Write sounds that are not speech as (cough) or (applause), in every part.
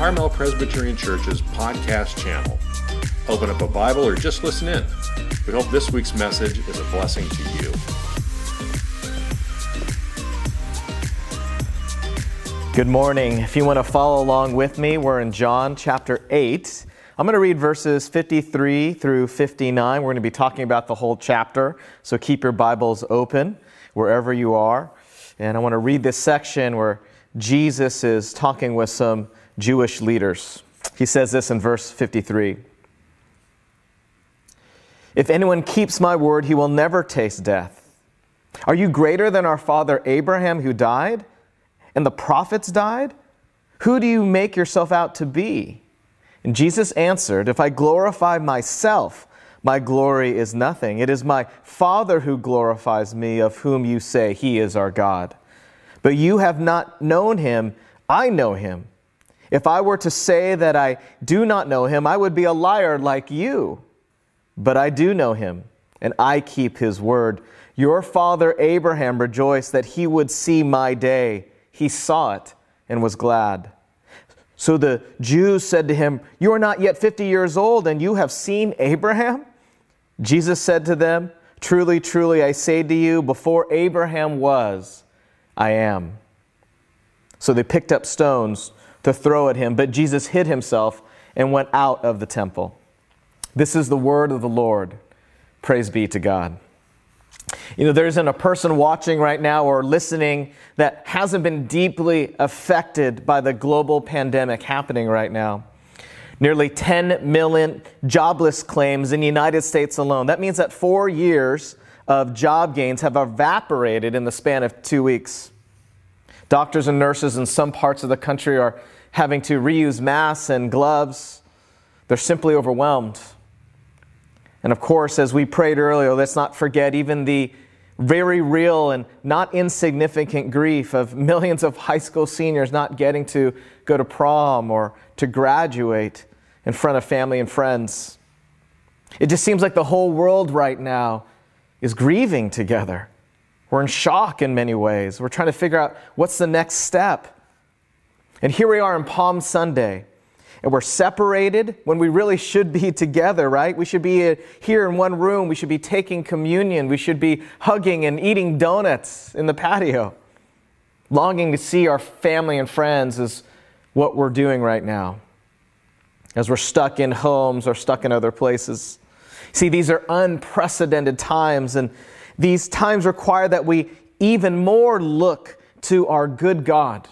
Carmel Presbyterian Church's podcast channel. Open up a Bible or just listen in. We hope this week's message is a blessing to you. Good morning. If you want to follow along with me, we're in John chapter 8. I'm going to read verses 53 through 59. We're going to be talking about the whole chapter, so keep your Bibles open wherever you are. And I want to read this section where Jesus is talking with some Jewish leaders. He says this in verse 53 If anyone keeps my word, he will never taste death. Are you greater than our father Abraham who died? And the prophets died? Who do you make yourself out to be? And Jesus answered, If I glorify myself, my glory is nothing. It is my Father who glorifies me, of whom you say he is our God. But you have not known him, I know him. If I were to say that I do not know him, I would be a liar like you. But I do know him, and I keep his word. Your father Abraham rejoiced that he would see my day. He saw it and was glad. So the Jews said to him, You are not yet 50 years old, and you have seen Abraham? Jesus said to them, Truly, truly, I say to you, before Abraham was, I am. So they picked up stones to throw at him, but Jesus hid himself and went out of the temple. This is the word of the Lord. Praise be to God. You know, there isn't a person watching right now or listening that hasn't been deeply affected by the global pandemic happening right now. Nearly 10 million jobless claims in the United States alone. That means that four years of job gains have evaporated in the span of two weeks. Doctors and nurses in some parts of the country are having to reuse masks and gloves. They're simply overwhelmed. And of course, as we prayed earlier, let's not forget even the very real and not insignificant grief of millions of high school seniors not getting to go to prom or to graduate in front of family and friends. It just seems like the whole world right now is grieving together. We're in shock in many ways. We're trying to figure out what's the next step. And here we are on Palm Sunday and we're separated when we really should be (laughs) together, right? We should be uh, here in one room. We should be taking communion. We should be hugging and eating donuts in the patio. Longing to see our family and friends is what we're doing right now as we're stuck in homes or stuck in other places. See, these are unprecedented times, and these times require that we even more look to our good God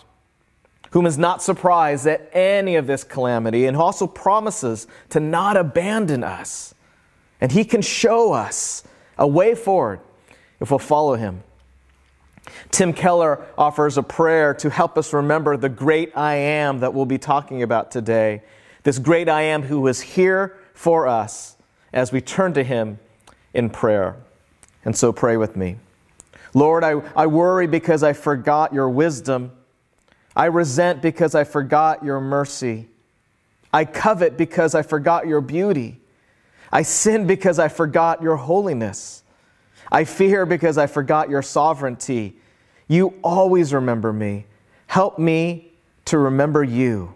whom is not surprised at any of this calamity and also promises to not abandon us. And he can show us a way forward if we'll follow him. Tim Keller offers a prayer to help us remember the great I am that we'll be talking about today. This great I am who is here for us as we turn to him in prayer. And so pray with me. Lord, I, I worry because I forgot your wisdom I resent because I forgot your mercy. I covet because I forgot your beauty. I sin because I forgot your holiness. I fear because I forgot your sovereignty. You always remember me. Help me to remember you.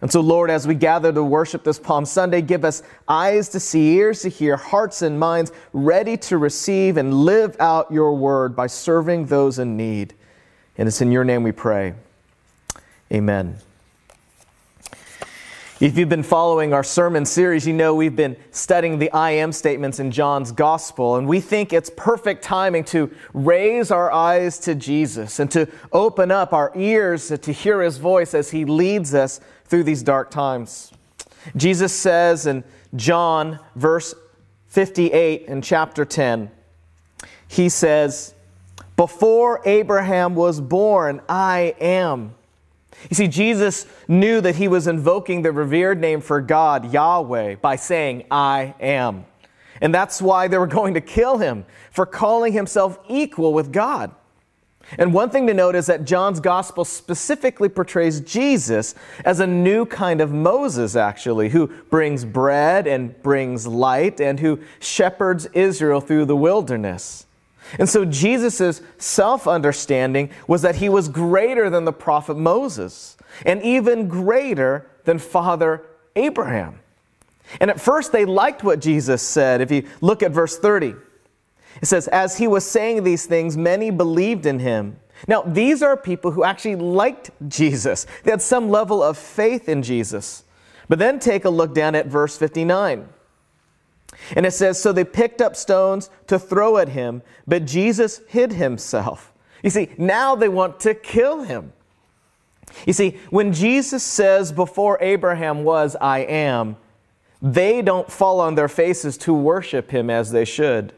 And so, Lord, as we gather to worship this Palm Sunday, give us eyes to see, ears to hear, hearts and minds ready to receive and live out your word by serving those in need. And it's in your name we pray. Amen. If you've been following our sermon series, you know we've been studying the I am statements in John's gospel, and we think it's perfect timing to raise our eyes to Jesus and to open up our ears to hear his voice as he leads us through these dark times. Jesus says in John, verse 58 in chapter 10, he says, Before Abraham was born, I am. You see, Jesus knew that he was invoking the revered name for God, Yahweh, by saying, I am. And that's why they were going to kill him for calling himself equal with God. And one thing to note is that John's gospel specifically portrays Jesus as a new kind of Moses, actually, who brings bread and brings light and who shepherds Israel through the wilderness. And so Jesus' self understanding was that he was greater than the prophet Moses and even greater than Father Abraham. And at first, they liked what Jesus said. If you look at verse 30, it says, As he was saying these things, many believed in him. Now, these are people who actually liked Jesus, they had some level of faith in Jesus. But then take a look down at verse 59. And it says, So they picked up stones to throw at him, but Jesus hid himself. You see, now they want to kill him. You see, when Jesus says, Before Abraham was, I am, they don't fall on their faces to worship him as they should.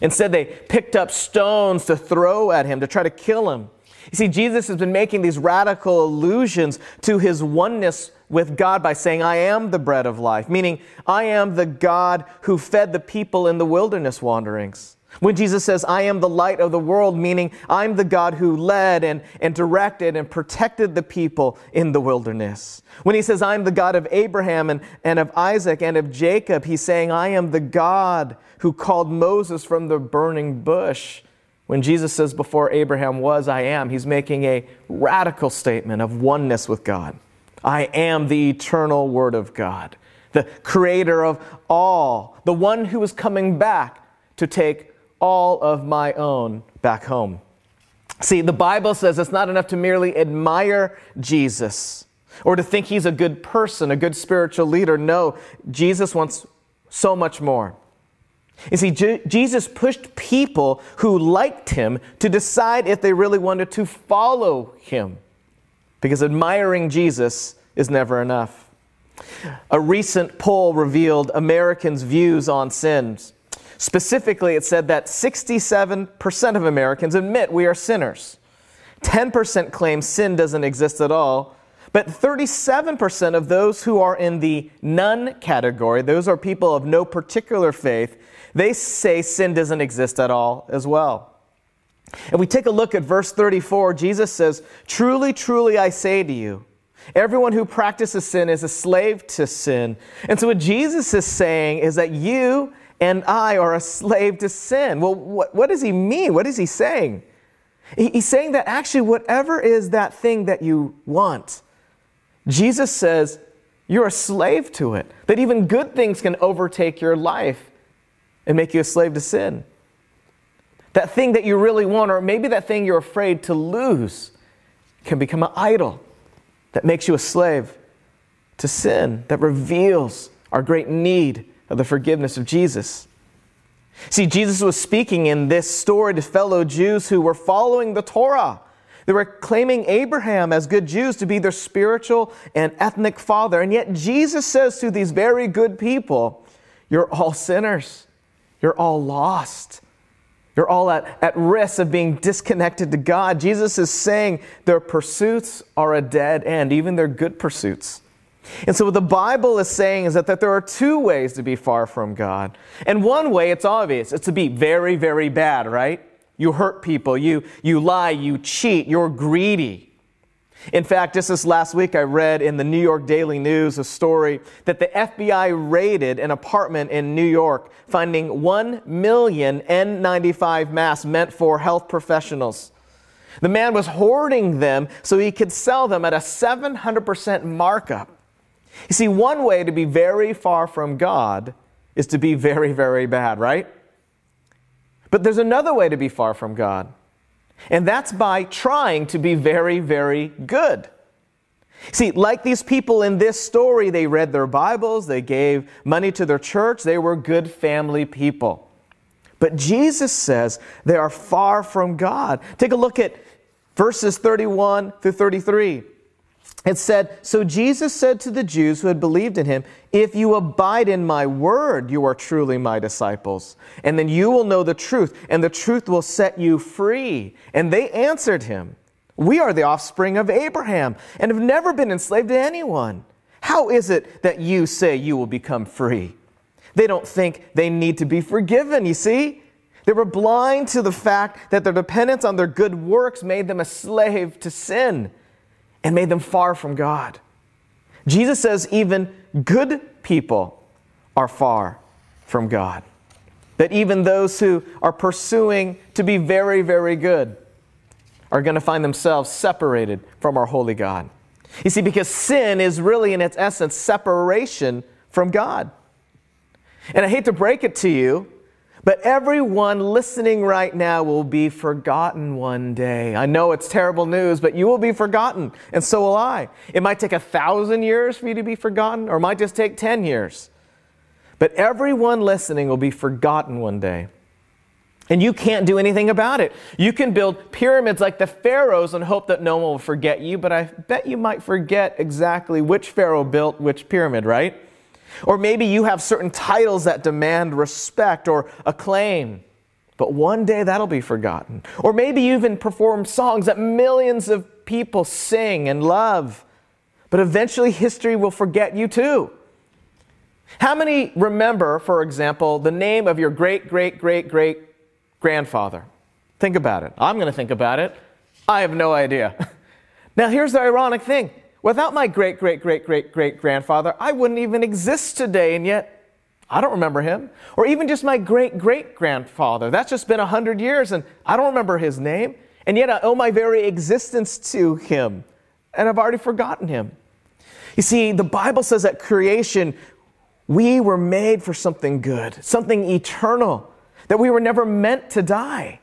Instead, they picked up stones to throw at him, to try to kill him. You see, Jesus has been making these radical allusions to his oneness with God by saying, I am the bread of life, meaning, I am the God who fed the people in the wilderness wanderings. When Jesus says, I am the light of the world, meaning I'm the God who led and, and directed and protected the people in the wilderness. When he says, I'm the God of Abraham and, and of Isaac and of Jacob, he's saying, I am the God who called Moses from the burning bush. When Jesus says, Before Abraham was, I am, he's making a radical statement of oneness with God. I am the eternal Word of God, the creator of all, the one who is coming back to take all of my own back home. See, the Bible says it's not enough to merely admire Jesus or to think he's a good person, a good spiritual leader. No, Jesus wants so much more. You see, Jesus pushed people who liked him to decide if they really wanted to follow him because admiring Jesus is never enough. A recent poll revealed Americans' views on sins. Specifically, it said that 67% of Americans admit we are sinners. 10% claim sin doesn't exist at all. But 37% of those who are in the none category, those are people of no particular faith, they say sin doesn't exist at all as well. If we take a look at verse 34, Jesus says, Truly, truly, I say to you, everyone who practices sin is a slave to sin. And so, what Jesus is saying is that you and I are a slave to sin. Well, what, what does he mean? What is he saying? He, he's saying that actually, whatever is that thing that you want, Jesus says you're a slave to it. That even good things can overtake your life and make you a slave to sin. That thing that you really want, or maybe that thing you're afraid to lose, can become an idol that makes you a slave to sin, that reveals our great need of the forgiveness of Jesus. See, Jesus was speaking in this story to fellow Jews who were following the Torah. They were claiming Abraham as good Jews to be their spiritual and ethnic father. And yet, Jesus says to these very good people, You're all sinners. You're all lost. You're all at, at risk of being disconnected to God. Jesus is saying their pursuits are a dead end, even their good pursuits. And so, what the Bible is saying is that, that there are two ways to be far from God. And one way, it's obvious, it's to be very, very bad, right? You hurt people, you, you lie, you cheat, you're greedy. In fact, just this last week, I read in the New York Daily News a story that the FBI raided an apartment in New York, finding 1 million N95 masks meant for health professionals. The man was hoarding them so he could sell them at a 700% markup. You see, one way to be very far from God is to be very, very bad, right? But there's another way to be far from God, and that's by trying to be very, very good. See, like these people in this story, they read their Bibles, they gave money to their church, they were good family people. But Jesus says they are far from God. Take a look at verses 31 through 33 it said, So Jesus said to the Jews who had believed in him, If you abide in my word, you are truly my disciples. And then you will know the truth, and the truth will set you free. And they answered him, We are the offspring of Abraham, and have never been enslaved to anyone. How is it that you say you will become free? They don't think they need to be forgiven, you see? They were blind to the fact that their dependence on their good works made them a slave to sin and made them far from God. Jesus says even good people are far from God. That even those who are pursuing to be very, very good are going to find themselves separated from our holy God. You see, because sin is really, in its essence, separation from God. And I hate to break it to you, but everyone listening right now will be forgotten one day. I know it's terrible news, but you will be forgotten, and so will I. It might take a thousand years for you to be forgotten, or it might just take 10 years. But everyone listening will be forgotten one day. And you can't do anything about it. You can build pyramids like the pharaohs and hope that no one will forget you, but I bet you might forget exactly which pharaoh built which pyramid, right? Or maybe you have certain titles that demand respect or acclaim, but one day that'll be forgotten. Or maybe you even perform songs that millions of people sing and love, but eventually history will forget you too. How many remember, for example, the name of your great, great, great, great grandfather? Think about it. I'm going to think about it. I have no idea. (laughs) now, here's the ironic thing without my great, great, great, great, great grandfather, I wouldn't even exist today, and yet I don't remember him. Or even just my great great grandfather. That's just been 100 years, and I don't remember his name, and yet I owe my very existence to him, and I've already forgotten him. You see, the Bible says at creation, we were made for something good, something eternal, that we were never meant to die.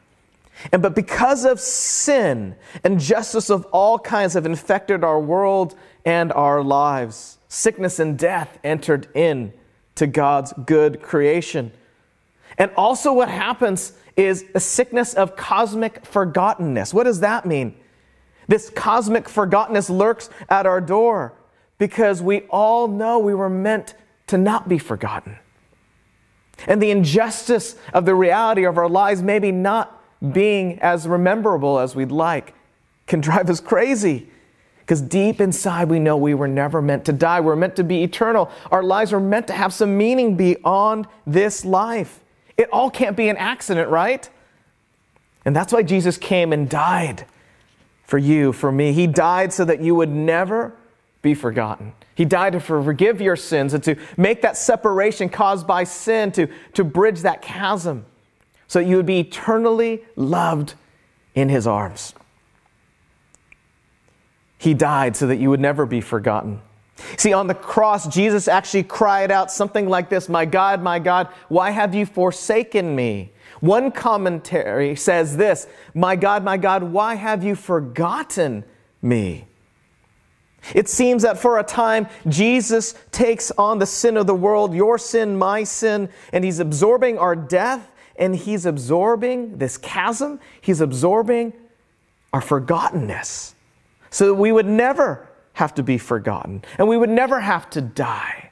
And but because of sin and justice of all kinds have infected our world and our lives, sickness and death entered in to God's good creation. And also what happens is a sickness of cosmic forgottenness. What does that mean? This cosmic forgottenness lurks at our door because we all know we were meant to not be forgotten. And the injustice of the reality of our lives, maybe not being as rememberable as we'd like, can drive us crazy. Because deep inside, we know we were never meant to die. We're meant to be eternal. Our lives are meant to have some meaning beyond this life. It all can't be an accident, right? And that's why Jesus came and died for you, for me. He died so that you would never be forgotten. He died to forgive your sins and to make that separation caused by sin, to, to bridge that chasm, so that you would be eternally loved in His arms. He died so that you would never be forgotten. See, on the cross, Jesus actually cried out something like this My God, my God, why have you forsaken me? One commentary says this My God, my God, why have you forgotten me? It seems that for a time, Jesus takes on the sin of the world, your sin, my sin, and he's absorbing our death, and he's absorbing this chasm, he's absorbing our forgottenness, so that we would never have to be forgotten, and we would never have to die.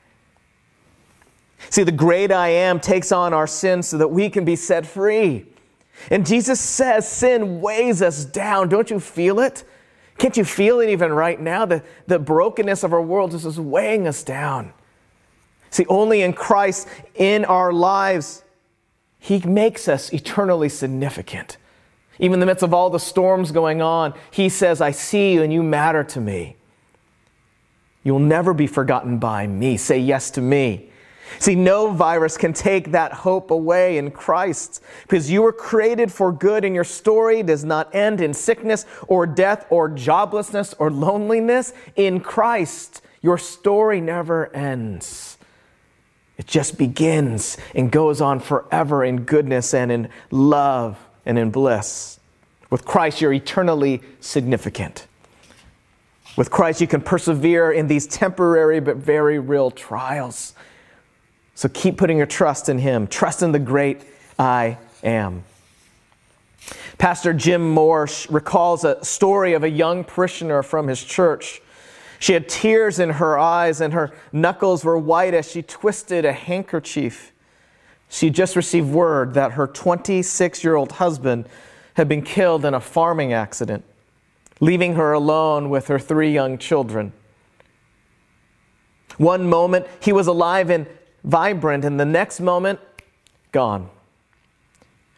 See, the great I am takes on our sin so that we can be set free. And Jesus says sin weighs us down. Don't you feel it? Can't you feel it even right now? The, the brokenness of our world just is weighing us down. See, only in Christ, in our lives, He makes us eternally significant. Even in the midst of all the storms going on, He says, I see you and you matter to me. You'll never be forgotten by me. Say yes to me. See, no virus can take that hope away in Christ because you were created for good and your story does not end in sickness or death or joblessness or loneliness. In Christ, your story never ends. It just begins and goes on forever in goodness and in love and in bliss. With Christ, you're eternally significant. With Christ, you can persevere in these temporary but very real trials. So keep putting your trust in Him. Trust in the great I am. Pastor Jim Moore recalls a story of a young parishioner from his church. She had tears in her eyes and her knuckles were white as she twisted a handkerchief. She just received word that her 26 year old husband had been killed in a farming accident, leaving her alone with her three young children. One moment, he was alive and vibrant, and the next moment, gone.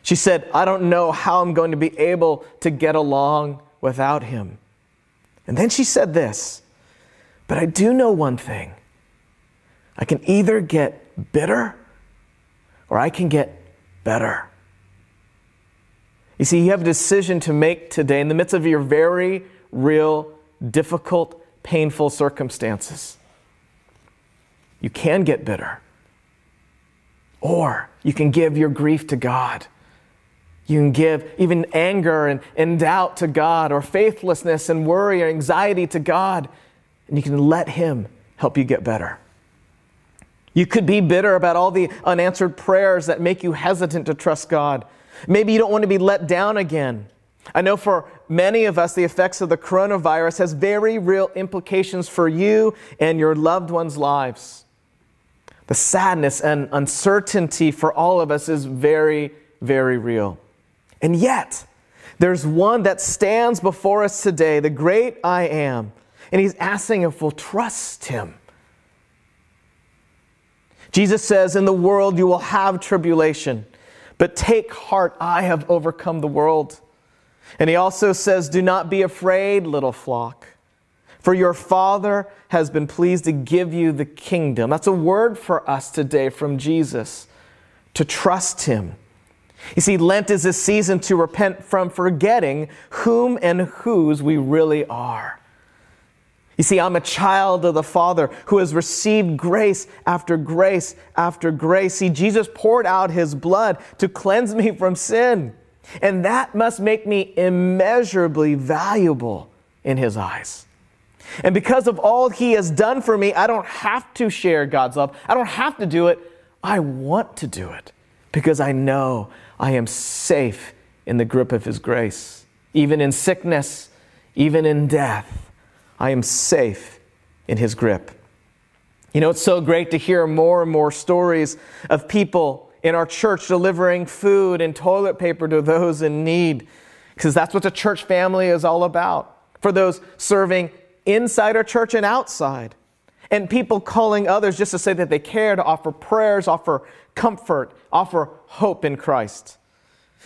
She said, I don't know how I'm going to be able to get along without him. And then she said this, but I do know one thing. I can either get bitter or I can get better. You see, you have a decision to make today in the midst of your very real, difficult painful circumstances. You can get bitter. Or you can give your grief to God. You can give even anger and, and doubt to God, or faithlessness and worry or anxiety to God, and you can let Him help you get better. You could be bitter about all the unanswered prayers that make you hesitant to trust God. Maybe you don't want to be let down again. I know for many of us, the effects of the coronavirus has very real implications for you and your loved ones' lives. The sadness and uncertainty for all of us is very, very real. And yet, there's one that stands before us today, the great I am, and he's asking if we'll trust him. Jesus says, In the world you will have tribulation, but take heart, I have overcome the world. And he also says, Do not be afraid, little flock, for your Father has been pleased to give you the kingdom. That's a word for us today from Jesus to trust him. You see, Lent is a season to repent from forgetting whom and whose we really are. You see, I'm a child of the Father who has received grace after grace after grace. See, Jesus poured out his blood to cleanse me from sin. And that must make me immeasurably valuable in his eyes. And because of all he has done for me, I don't have to share God's love. I don't have to do it. I want to do it because I know I am safe in the grip of his grace. Even in sickness, even in death, I am safe in his grip. You know, it's so great to hear more and more stories of people in our church delivering food and toilet paper to those in need, because that's what the church family is all about. For those serving inside our church and outside, and people calling others just to say that they care, to offer prayers, offer comfort, offer hope in Christ.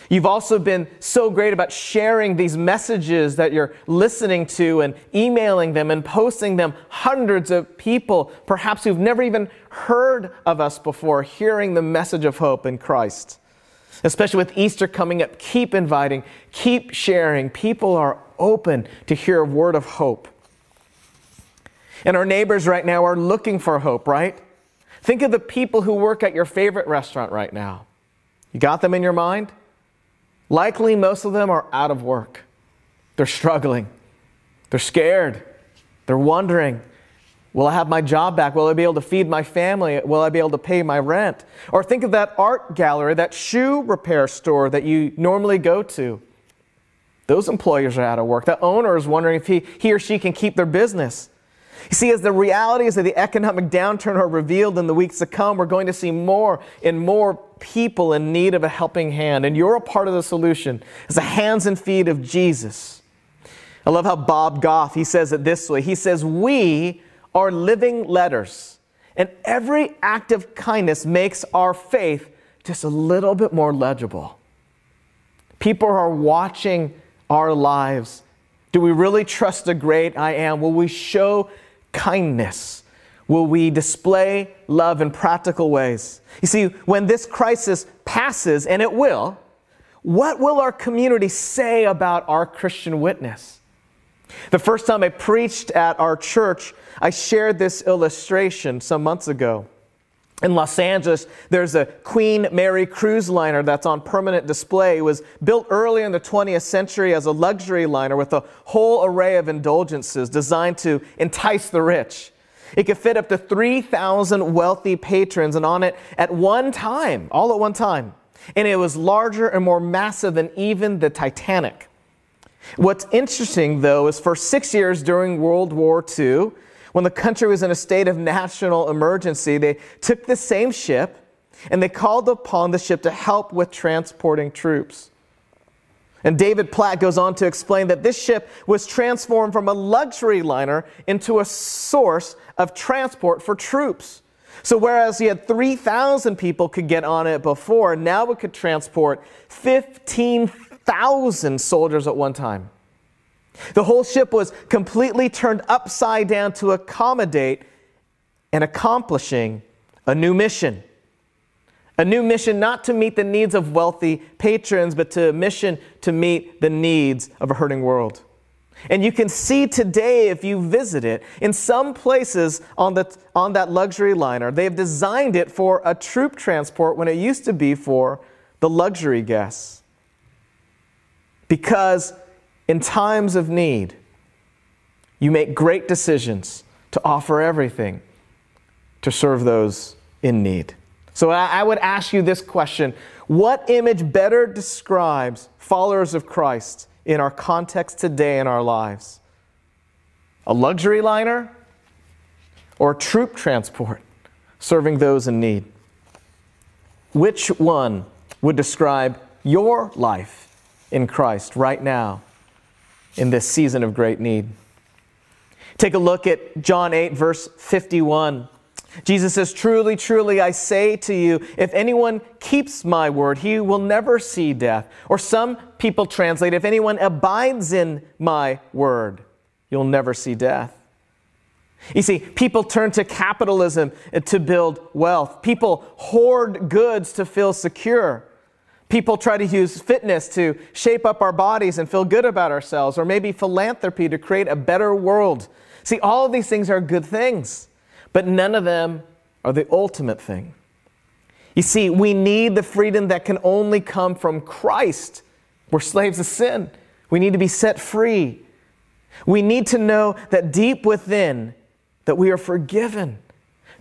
You've also been so great about sharing these messages that you're listening to and emailing them and posting them. Hundreds of people, perhaps who've never even heard of us before, hearing the message of hope in Christ. Especially with Easter coming up, keep inviting, keep sharing. People are open to hear a word of hope. And our neighbors right now are looking for hope, right? Think of the people who work at your favorite restaurant right now. You got them in your mind? Likely, most of them are out of work. They're struggling. They're scared. They're wondering Will I have my job back? Will I be able to feed my family? Will I be able to pay my rent? Or think of that art gallery, that shoe repair store that you normally go to. Those employers are out of work. The owner is wondering if he, he or she can keep their business. You see, as the realities of the economic downturn are revealed in the weeks to come, we're going to see more and more people in need of a helping hand. And you're a part of the solution as the hands and feet of Jesus. I love how Bob Goff, he says it this way. He says, we are living letters. And every act of kindness makes our faith just a little bit more legible. People are watching our lives. Do we really trust the great I am? Will we show kindness? Will we display love in practical ways? You see, when this crisis passes, and it will, what will our community say about our Christian witness? The first time I preached at our church, I shared this illustration some months ago. In Los Angeles, there's a Queen Mary cruise liner that's on permanent display. It was built early in the 20th century as a luxury liner with a whole array of indulgences designed to entice the rich. It could fit up to 3,000 wealthy patrons and on it at one time, all at one time. And it was larger and more massive than even the Titanic. What's interesting, though, is for six years during World War II, when the country was in a state of national emergency, they took the same ship and they called upon the ship to help with transporting troops. And David Platt goes on to explain that this ship was transformed from a luxury liner into a source of transport for troops. So, whereas he had 3,000 people could get on it before, now it could transport 15,000 soldiers at one time. The whole ship was completely turned upside down to accommodate and accomplishing a new mission. A new mission not to meet the needs of wealthy patrons, but to a mission to meet the needs of a hurting world. And you can see today, if you visit it, in some places on, the, on that luxury liner, they've designed it for a troop transport when it used to be for the luxury guests. Because in times of need, you make great decisions to offer everything to serve those in need. So I would ask you this question What image better describes followers of Christ in our context today in our lives? A luxury liner or troop transport serving those in need? Which one would describe your life in Christ right now in this season of great need? Take a look at John 8, verse 51. Jesus says, Truly, truly, I say to you, if anyone keeps my word, he will never see death. Or some people translate, if anyone abides in my word, you'll never see death. You see, people turn to capitalism to build wealth. People hoard goods to feel secure. People try to use fitness to shape up our bodies and feel good about ourselves, or maybe philanthropy to create a better world. See, all of these things are good things. But none of them are the ultimate thing. You see, we need the freedom that can only come from Christ. We're slaves of sin. We need to be set free. We need to know that deep within that we are forgiven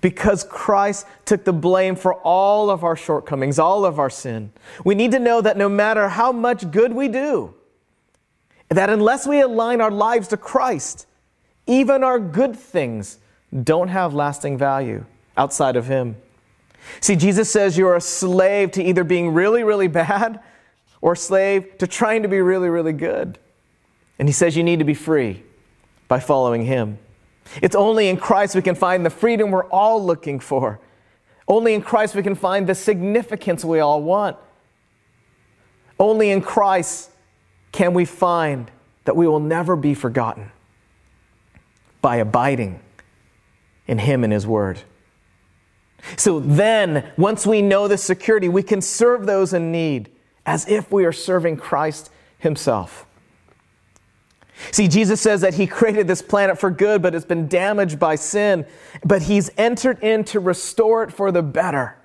because Christ took the blame for all of our shortcomings, all of our sin. We need to know that no matter how much good we do, that unless we align our lives to Christ, even our good things don't have lasting value outside of Him. See, Jesus says you're a slave to either being really, really bad or slave to trying to be really, really good. And He says you need to be free by following Him. It's only in Christ we can find the freedom we're all looking for. Only in Christ we can find the significance we all want. Only in Christ can we find that we will never be forgotten by abiding in Him and His Word. So then, once we know this security, we can serve those in need as if we are serving Christ Himself. See, Jesus says that He created this planet for good, but it's been damaged by sin, but He's entered in to restore it for the better.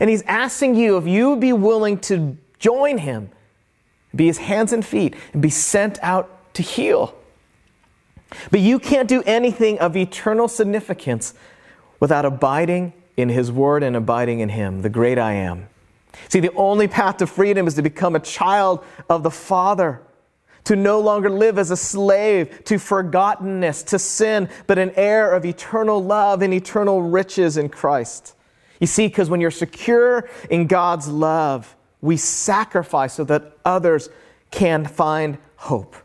And He's asking you if you would be willing to join Him, be His hands and feet, and be sent out to heal. But you can't do anything of eternal significance without abiding in His Word and abiding in Him, the great I am. See, the only path to freedom is to become a child of the Father, to no longer live as a slave to forgottenness, to sin, but an heir of eternal love and eternal riches in Christ. You see, because when you're secure in God's love, we sacrifice so that others can find hope.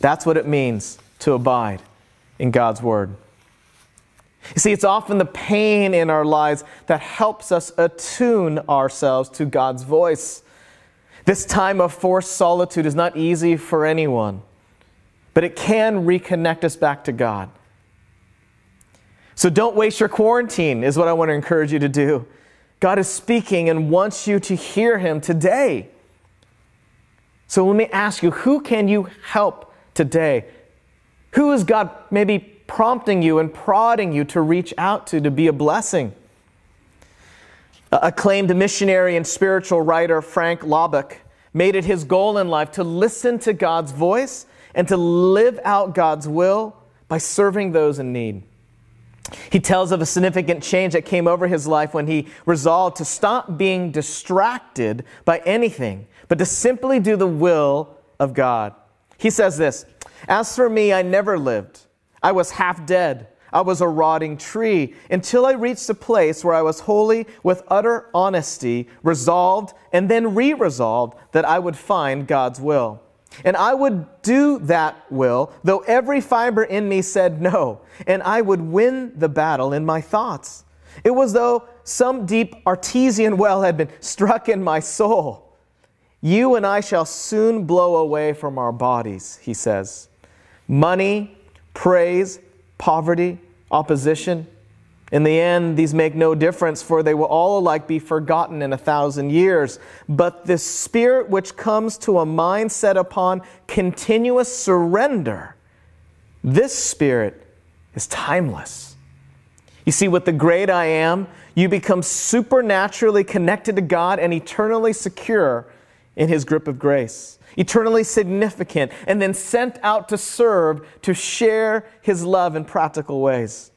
That's what it means to abide in God's Word. You see, it's often the pain in our lives that helps us attune ourselves to God's voice. This time of forced solitude is not easy for anyone, but it can reconnect us back to God. So don't waste your quarantine, is what I want to encourage you to do. God is speaking and wants you to hear Him today. So let me ask you who can you help today who is God maybe prompting you and prodding you to reach out to to be a blessing? Acclaimed missionary and spiritual writer Frank Laubach made it his goal in life to listen to God's voice and to live out God's will by serving those in need. He tells of a significant change that came over his life when he resolved to stop being distracted by anything, but to simply do the will of God. He says this as for me, I never lived. I was half dead. I was a rotting tree until I reached a place where I was wholly, with utter honesty, resolved and then re resolved that I would find God's will. And I would do that will, though every fiber in me said no, and I would win the battle in my thoughts. It was though some deep artesian well had been struck in my soul. You and I shall soon blow away from our bodies, he says. Money, praise, poverty, opposition, In the end, these make no difference, for they will all alike be forgotten in a thousand years. But the spirit which comes to a mind set upon continuous surrender, this spirit is timeless. You see, with the great I am, you become supernaturally connected to God and eternally secure in His grip of grace, eternally significant, and then sent out to serve, to share His love in practical ways.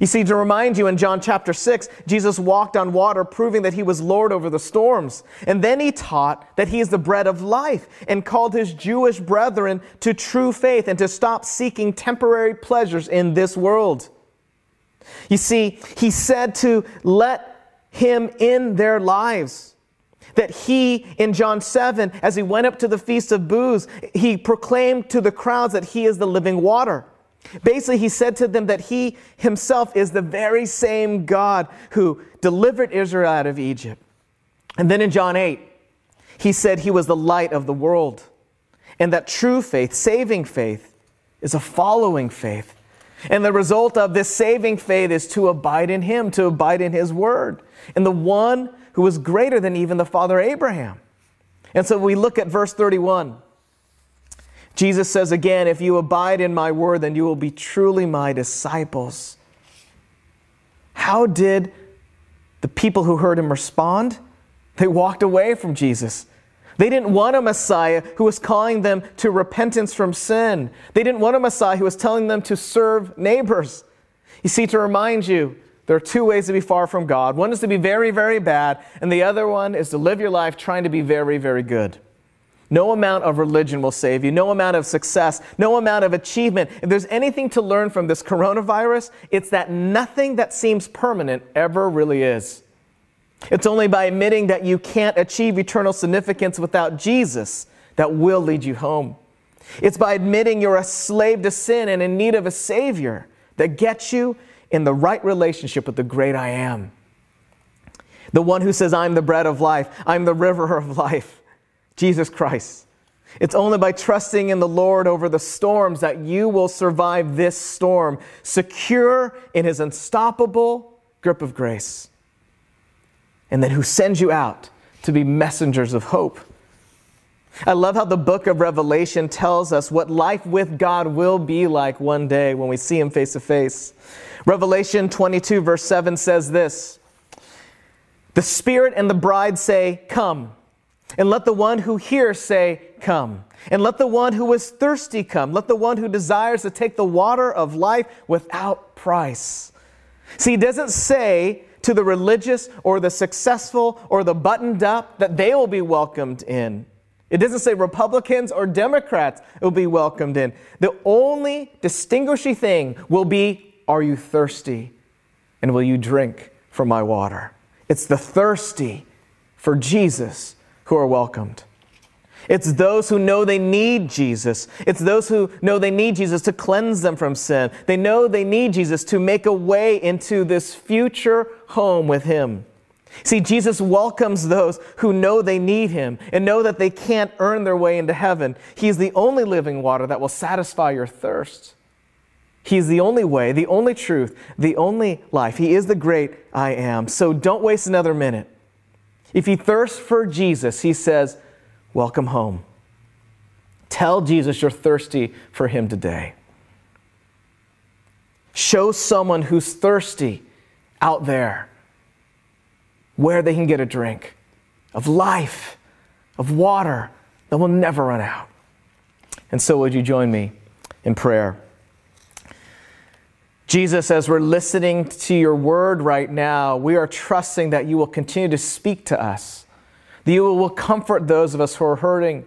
You see, to remind you, in John chapter 6, Jesus walked on water, proving that he was Lord over the storms. And then he taught that he is the bread of life and called his Jewish brethren to true faith and to stop seeking temporary pleasures in this world. You see, he said to let him in their lives. That he, in John 7, as he went up to the Feast of Booths, he proclaimed to the crowds that he is the living water. Basically, he said to them that he himself is the very same God who delivered Israel out of Egypt. And then in John 8, he said he was the light of the world. And that true faith, saving faith, is a following faith. And the result of this saving faith is to abide in him, to abide in his word, and the one who is greater than even the father Abraham. And so we look at verse 31. Jesus says again, If you abide in my word, then you will be truly my disciples. How did the people who heard him respond? They walked away from Jesus. They didn't want a Messiah who was calling them to repentance from sin. They didn't want a Messiah who was telling them to serve neighbors. You see, to remind you, there are two ways to be far from God. One is to be very, very bad, and the other one is to live your life trying to be very, very good. No amount of religion will save you, no amount of success, no amount of achievement. If there's anything to learn from this coronavirus, it's that nothing that seems permanent ever really is. It's only by admitting that you can't achieve eternal significance without Jesus that will lead you home. It's by admitting you're a slave to sin and in need of a Savior that gets you in the right relationship with the great I am. The one who says, I'm the bread of life, I'm the river of life. Jesus Christ. It's only by trusting in the Lord over the storms that you will survive this storm, secure in his unstoppable grip of grace. And then who sends you out to be messengers of hope. I love how the book of Revelation tells us what life with God will be like one day when we see him face to face. Revelation 22, verse 7 says this The Spirit and the bride say, Come. And let the one who hears say, Come. And let the one who is thirsty come. Let the one who desires to take the water of life without price. See, he doesn't say to the religious or the successful or the buttoned up that they will be welcomed in. It doesn't say Republicans or Democrats will be welcomed in. The only distinguishing thing will be Are you thirsty? And will you drink from my water? It's the thirsty for Jesus who are welcomed. It's those who know they need Jesus. It's those who know they need Jesus to cleanse them from sin. They know they need Jesus to make a way into this future home with Him. See, Jesus welcomes those who know they need Him and know that they can't earn their way into heaven. He is the only living water that will satisfy your thirst. He is the only way, the only truth, the only life. He is the great I am. So don't waste another minute. If you thirst for Jesus, he says, Welcome home. Tell Jesus you're thirsty for him today. Show someone who's thirsty out there where they can get a drink of life, of water that will never run out. And so, would you join me in prayer? Jesus, as we're listening to your word right now, we are trusting that you will continue to speak to us, that you will comfort those of us who are hurting.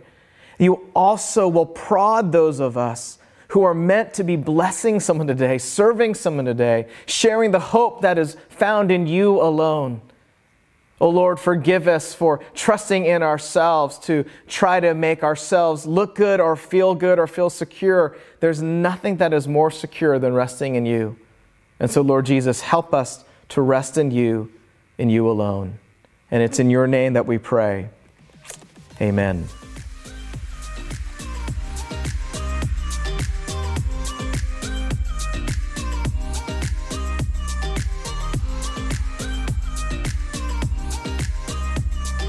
You also will prod those of us who are meant to be blessing someone today, serving someone today, sharing the hope that is found in you alone. Oh Lord, forgive us for trusting in ourselves to try to make ourselves look good or feel good or feel secure. There's nothing that is more secure than resting in you. And so, Lord Jesus, help us to rest in you, in you alone. And it's in your name that we pray. Amen.